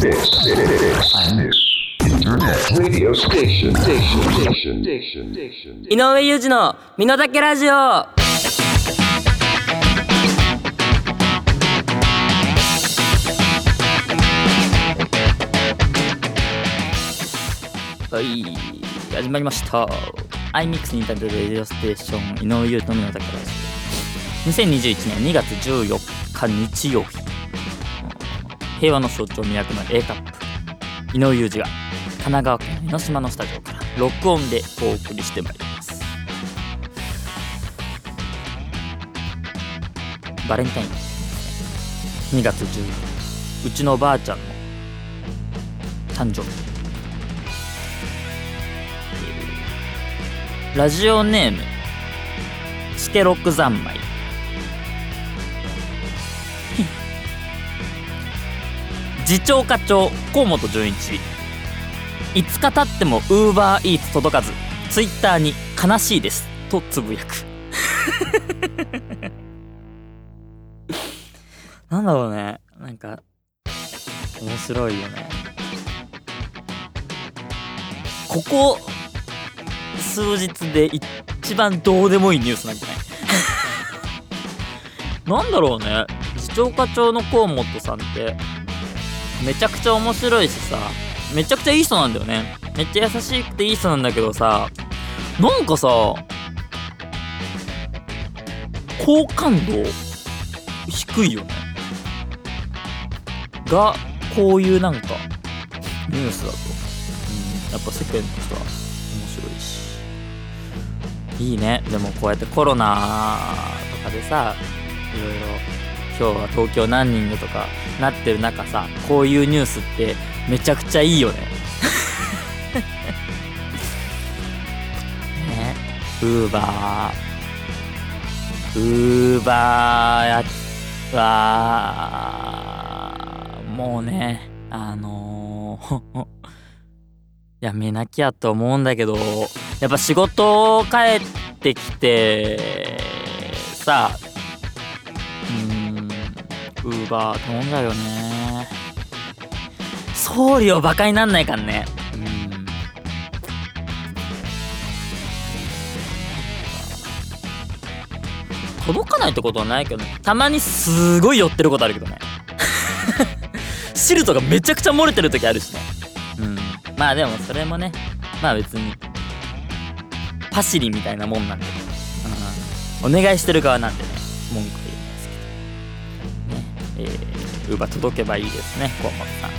Internet radio station. Station. Station. Station. Station. 井上裕二の身の丈ラジオはい始まりました iMix インターネットレディオステーション井上裕二の身の丈ラジオ2021年2月14日日曜日平和の象徴宮古の A カップ。井上裕二が神奈川県江ノ島のスタジオから録音でお送りしてまいります。バレンタイン2月14日うちのばあちゃんの誕生日。ラジオネームスケロック三昧。次長課長河本純一。5日経ってもウーバーイーツ届かずツイッターに「悲しいです」とつぶやく。なんだろうね。なんか面白いよね。ここ数日で一番どうでもいいニュースなんじゃない？なんだろうね。次長課長の河本さんってめちゃくちゃ面白いしさめちゃくちゃいい人なんだよね。めっちゃ優しくていい人なんだけどさなんかさ好感度低いよね。がこういうなんかニュースだと、うん、やっぱ世間の人は面白いし。いいね。でもこうやってコロナとかでさいろいろ今日は東京何人でとかなってる中さこういうニュースってめちゃくちゃいいよね。ね。ウーバー。ウーバーやはもうねあのー やめなきゃと思うんだけどやっぱ仕事帰ってきてさうんウーバー頼んじゃうよね。送料バカになんないかんね。うん。届かないってことはないけどね。たまにすごい寄ってることあるけどね。シルトがめちゃくちゃ漏れてる時あるしね。うん。まあでもそれもね。まあ別にパシリみたいなもんなんで、うん、お願いしてる側なんでね。文句ええー、ウーバー届けばいいですね河本さん。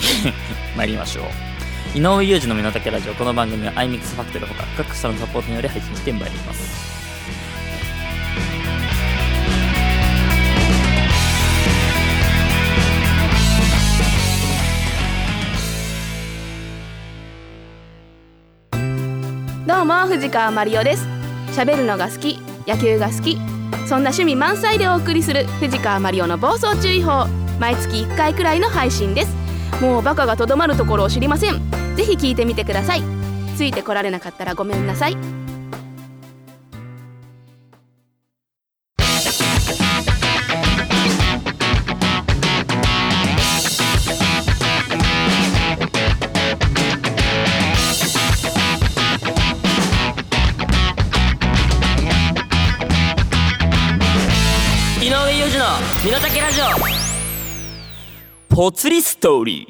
参りましょう。井上裕二の身の丈ラジオ。この番組は iMix ファクトリーほか各社のサポートにより配信してまいります。どうも藤川マリオです。喋るのが好き野球が好きそんな趣味満載でお送りする藤川マリオの暴走注意報。毎月1回くらいの配信です。もうバカがとどまるところを知りません。ぜひ聞いてみてください。ついてこられなかったらごめんなさい。身の丈ラジオぽつりストーリ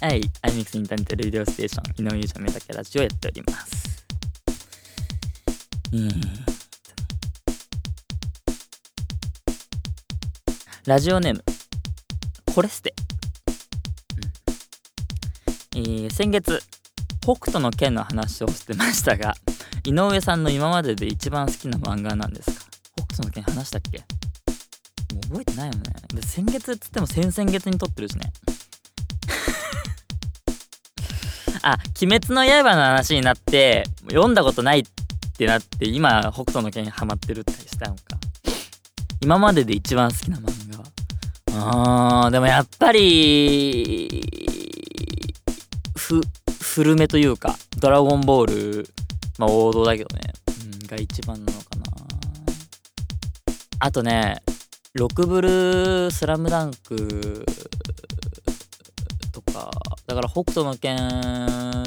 ー はい、アイミックスインターネットレディオステーション、井上裕二の身の丈ラジオをやっております。うん。ラジオネーム、コレステ。えー先月北斗の拳の話をしてましたが 井上さんの今までで一番好きな漫画は何ですか？北斗の拳話したっけ？もう覚えてないよね。で先月っつっても先々月に撮ってるしね。あ鬼滅の刃の話になって読んだことないってなって今北斗の拳ハマってるってしたのか。今までで一番好きな漫画あーでもやっぱりふ古めというかドラゴンボールまあ王道だけどね。が一番なのかな。あとね6ブルスラムダンクとかだから北斗の拳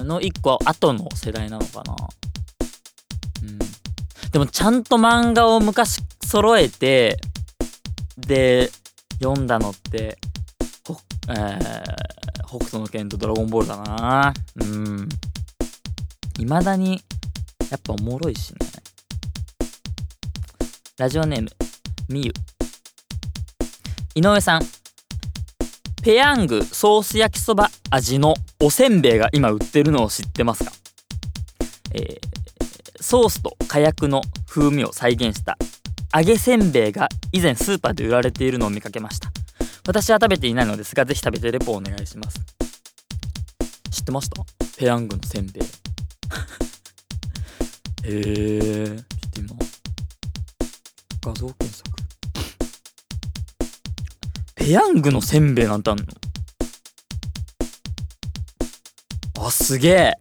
の1個後の世代なのかな。うん。でもちゃんと漫画を昔揃えてで読んだのってえー、北斗の拳とドラゴンボールだな。うん。未だにやっぱおもろいしね。ラジオネームみゆ井上さん。ペヤングソース焼きそば味のおせんべいが今売ってるのを知ってますか？えー、ソースと火薬の風味を再現した揚げせんべいが以前スーパーで売られているのを見かけました。私は食べていないのですがぜひ食べてレポをお願いします。知ってました？ペヤングのせんべい。へえちょっと今画像検索。ペヤングのせんべいなんてあんの？あすげえ。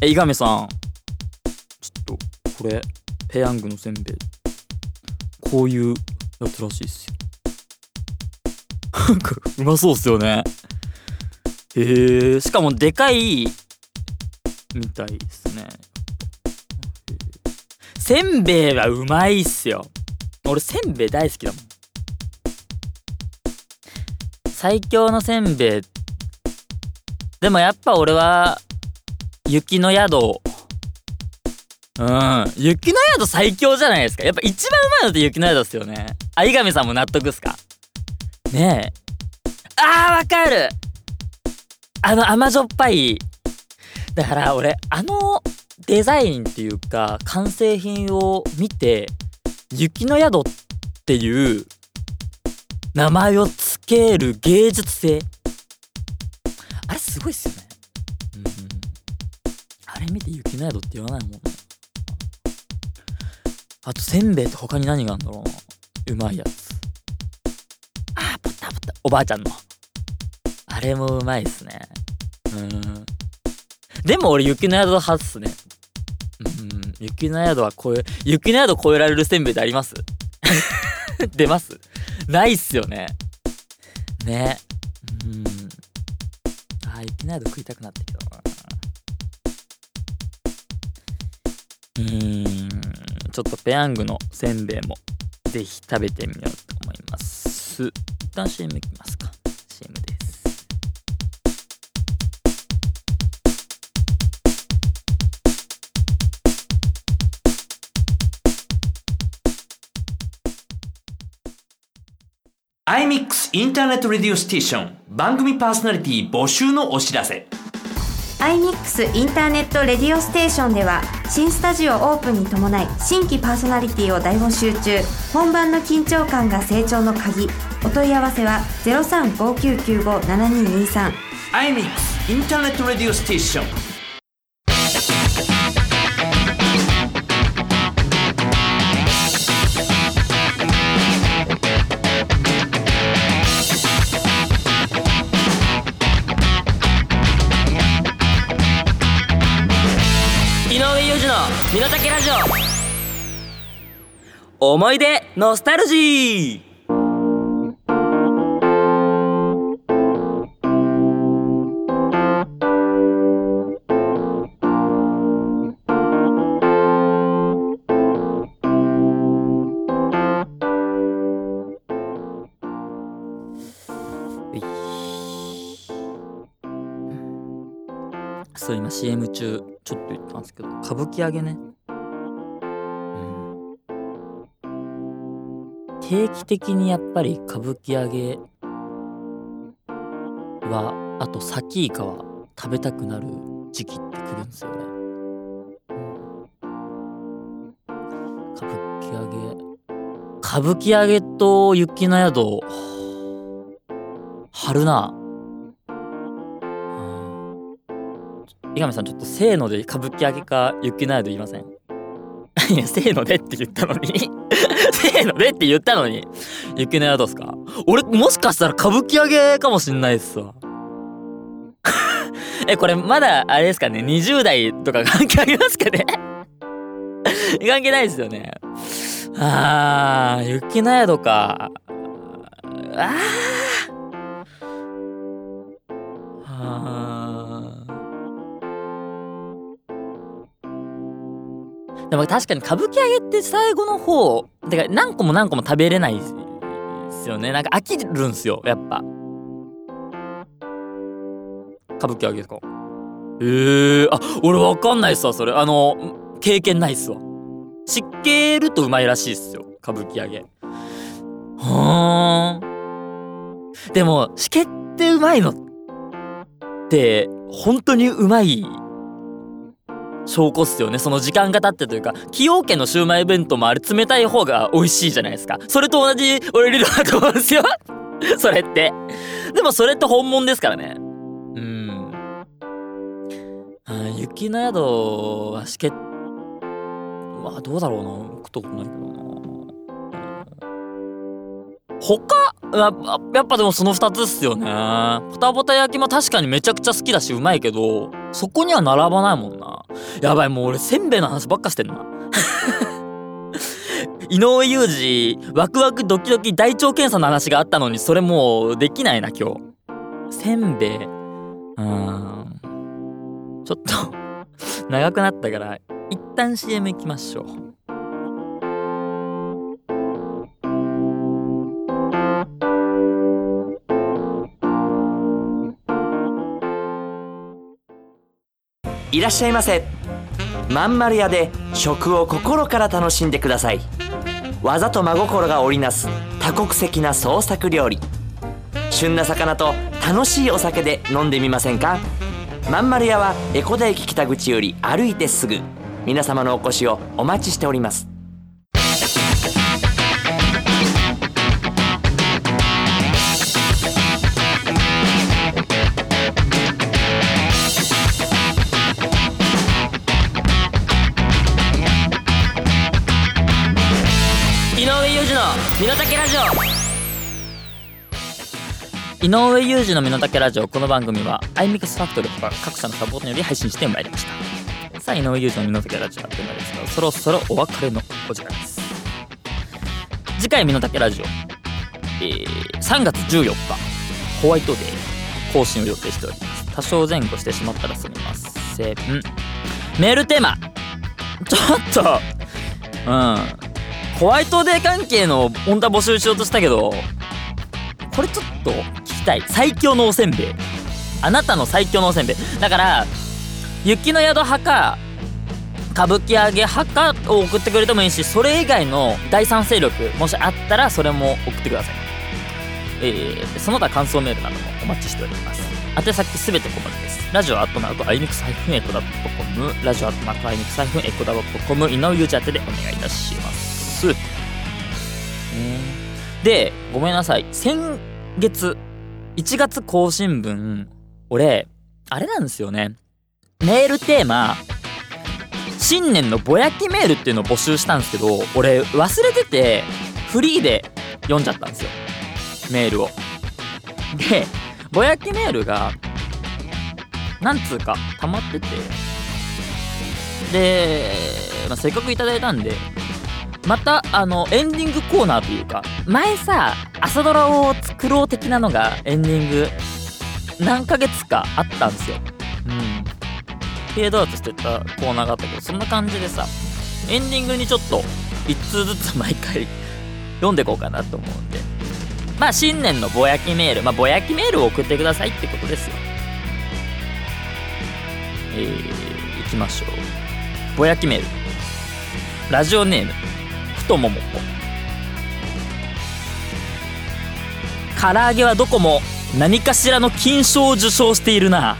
え伊上さん。ちょっとこれペヤングのせんべい。こういうやつらしいっすよ。なんかうまそうっすよね。へえしかもでかいみたいですね。せんべいはうまいっすよ。俺せんべい大好きだもん。最強のせんべい。でもやっぱ俺は雪の宿。うん。雪の宿最強じゃないですか。やっぱ一番うまいのって雪の宿っすよね。あ伊上さんも納得っすか？ねえ。あーわかる。あの甘じょっぱい。だから俺あのデザインっていうか完成品を見て雪の宿っていう名前をつける芸術性。あれすごいっすよね。うんあれ見て雪の宿って言わないもんね。あとせんべいって他に何があるんだろうな。うまいやつ。おばあちゃんの。あれもうまいっすね。うん。でも俺雪の宿派っすね。うん。雪の宿は超え雪の宿超えられるせんべいってあります？出ます？ないっすよね。ね。うん。あ雪の宿食いたくなってきたなうーん。ちょっとペヤングのせんべいもぜひ食べてみようと。一旦 CM いきますか。CM です。 iMix Internet Radio Station。番組パーソナリティ募集のお知らせ。iMix インターネットレディオステーションでは新スタジオオープンに伴い新規パーソナリティを大募集中。本番の緊張感が成長の鍵お問い合わせは0359957223アイミックスインターネットレディオステーション井上裕二の身の丈ラジオ。思い出ノスタルジー。CM 中ちょっと言ったんですけど歌舞伎揚げね、うん、定期的にやっぱり歌舞伎揚げはあとサキイカは食べたくなる時期ってくるんですよね、うん。歌舞伎揚げ。歌舞伎揚げと雪の宿春な伊上さんちょっとせーので歌舞伎揚げか雪の宿言いません？いやせーのでって言ったのに。せーのでって言ったのに。雪の宿っすか？俺もしかしたら歌舞伎揚げかもしんないっすわ。えこれまだあれですかね？20代とか関係ありますかね？関係ないですよね。あー雪の宿か。あーあー。でも確かに歌舞伎揚げって最後の方てか何個も何個も食べれないですよね。なんか飽きるんすよやっぱ。歌舞伎揚げですか。えー、あ俺わかんないっすわそれ。あの経験ないっすわ。湿気るとうまいらしいっすよ歌舞伎揚げ。はーん。でもしけってうまいのって本当にうまい証拠っすよね。その時間が経ってというか崎陽軒のシウマイ弁当もあれ冷たい方が美味しいじゃないですか。それと同じ俺理論だと思うんですよ。それって。でもそれって本物ですからね。うん。雪の宿はしけまあどうだろうな。食ったことないけど他ややっぱでもその2つっすよね。ポタポタ焼きも確かにめちゃくちゃ好きだしうまいけどそこには並ばないもんな。やばいもう俺せんべいの話ばっかしてんな。井上裕二ワクワクドキドキ大腸検査の話があったのにそれもうできないな今日。せんべい。うーん。ちょっと 長くなったから一旦 CM 行きましょう。いらっしゃいませ。まん丸屋で食を心から楽しんでください。技と真心が織りなす多国籍な創作料理。旬な魚と楽しいお酒で飲んでみませんか？まんまる屋は江古田駅北口より歩いてすぐ。皆様のお越しをお待ちしております。身の丈ラジオ。井上裕二の身の丈ラジオ。この番組は iMix ファクトリーほか各社のサポートにより配信してまいりました。さあ井上裕二の身の丈ラジオあっという間ですがそろそろお別れのお時間です。次回身の丈ラジオ、えー、3月14日ホワイトデー更新を予定しております。多少前後してしまったらすみません。メールテーマ。ちょっとうん。ホワイトデー関係の本当は募集しようとしたけどこれちょっと聞きたい。最強のおせんべい。あなたの最強のおせんべい。だから雪の宿派か歌舞伎揚げ派かを送ってくれてもいいしそれ以外の第三勢力もしあったらそれも送ってください。えー、その他感想メールなどもお待ちしております。宛先すべて小文字です。ラジオアットマークアイミックスハイフンエコダットコム。ラジオアットマークアイミクスハイフンエコダットコム。井上裕二宛てでお願いいたします。うんでごめんなさい。先月1月更新分俺あれなんですよね。メールテーマ新年のぼやきメールっていうのを募集したんですけど俺忘れててフリーで読んじゃったんですよ。メールを。でぼやきメールがなんつうか溜まってて。で、まあ、せっかくいただいたんでまたあのエンディングコーナーというか前さ朝ドラを作ろう的なのがエンディング何ヶ月かあったんですよ。うん。フェードアウトしてたコーナーがあったけどそんな感じでさエンディングにちょっと1通ずつ毎回 読んでいこうかなと思うんで。まあ新年のぼやきメール。まあぼやきメールを送ってくださいってことですよ。えー、いきましょう。ぼやきメール。ラジオネーム太もも。こ唐揚げはどこも何かしらの金賞を受賞しているな。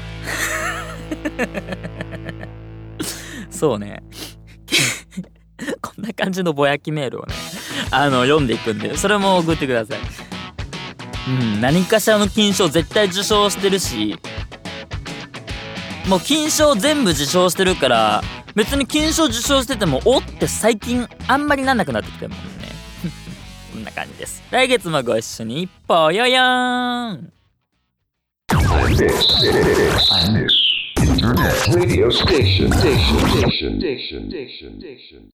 そうね。こんな感じのぼやきメールをねあの読んでいくんでそれも送ってください。うん何かしらの金賞絶対受賞してるしもう金賞全部受賞してるから別に金賞受賞しててもおって最近あんまりなんなくなってきてるもんね。こんな感じです。来月もご一緒にぽよよーん。This, this, Internet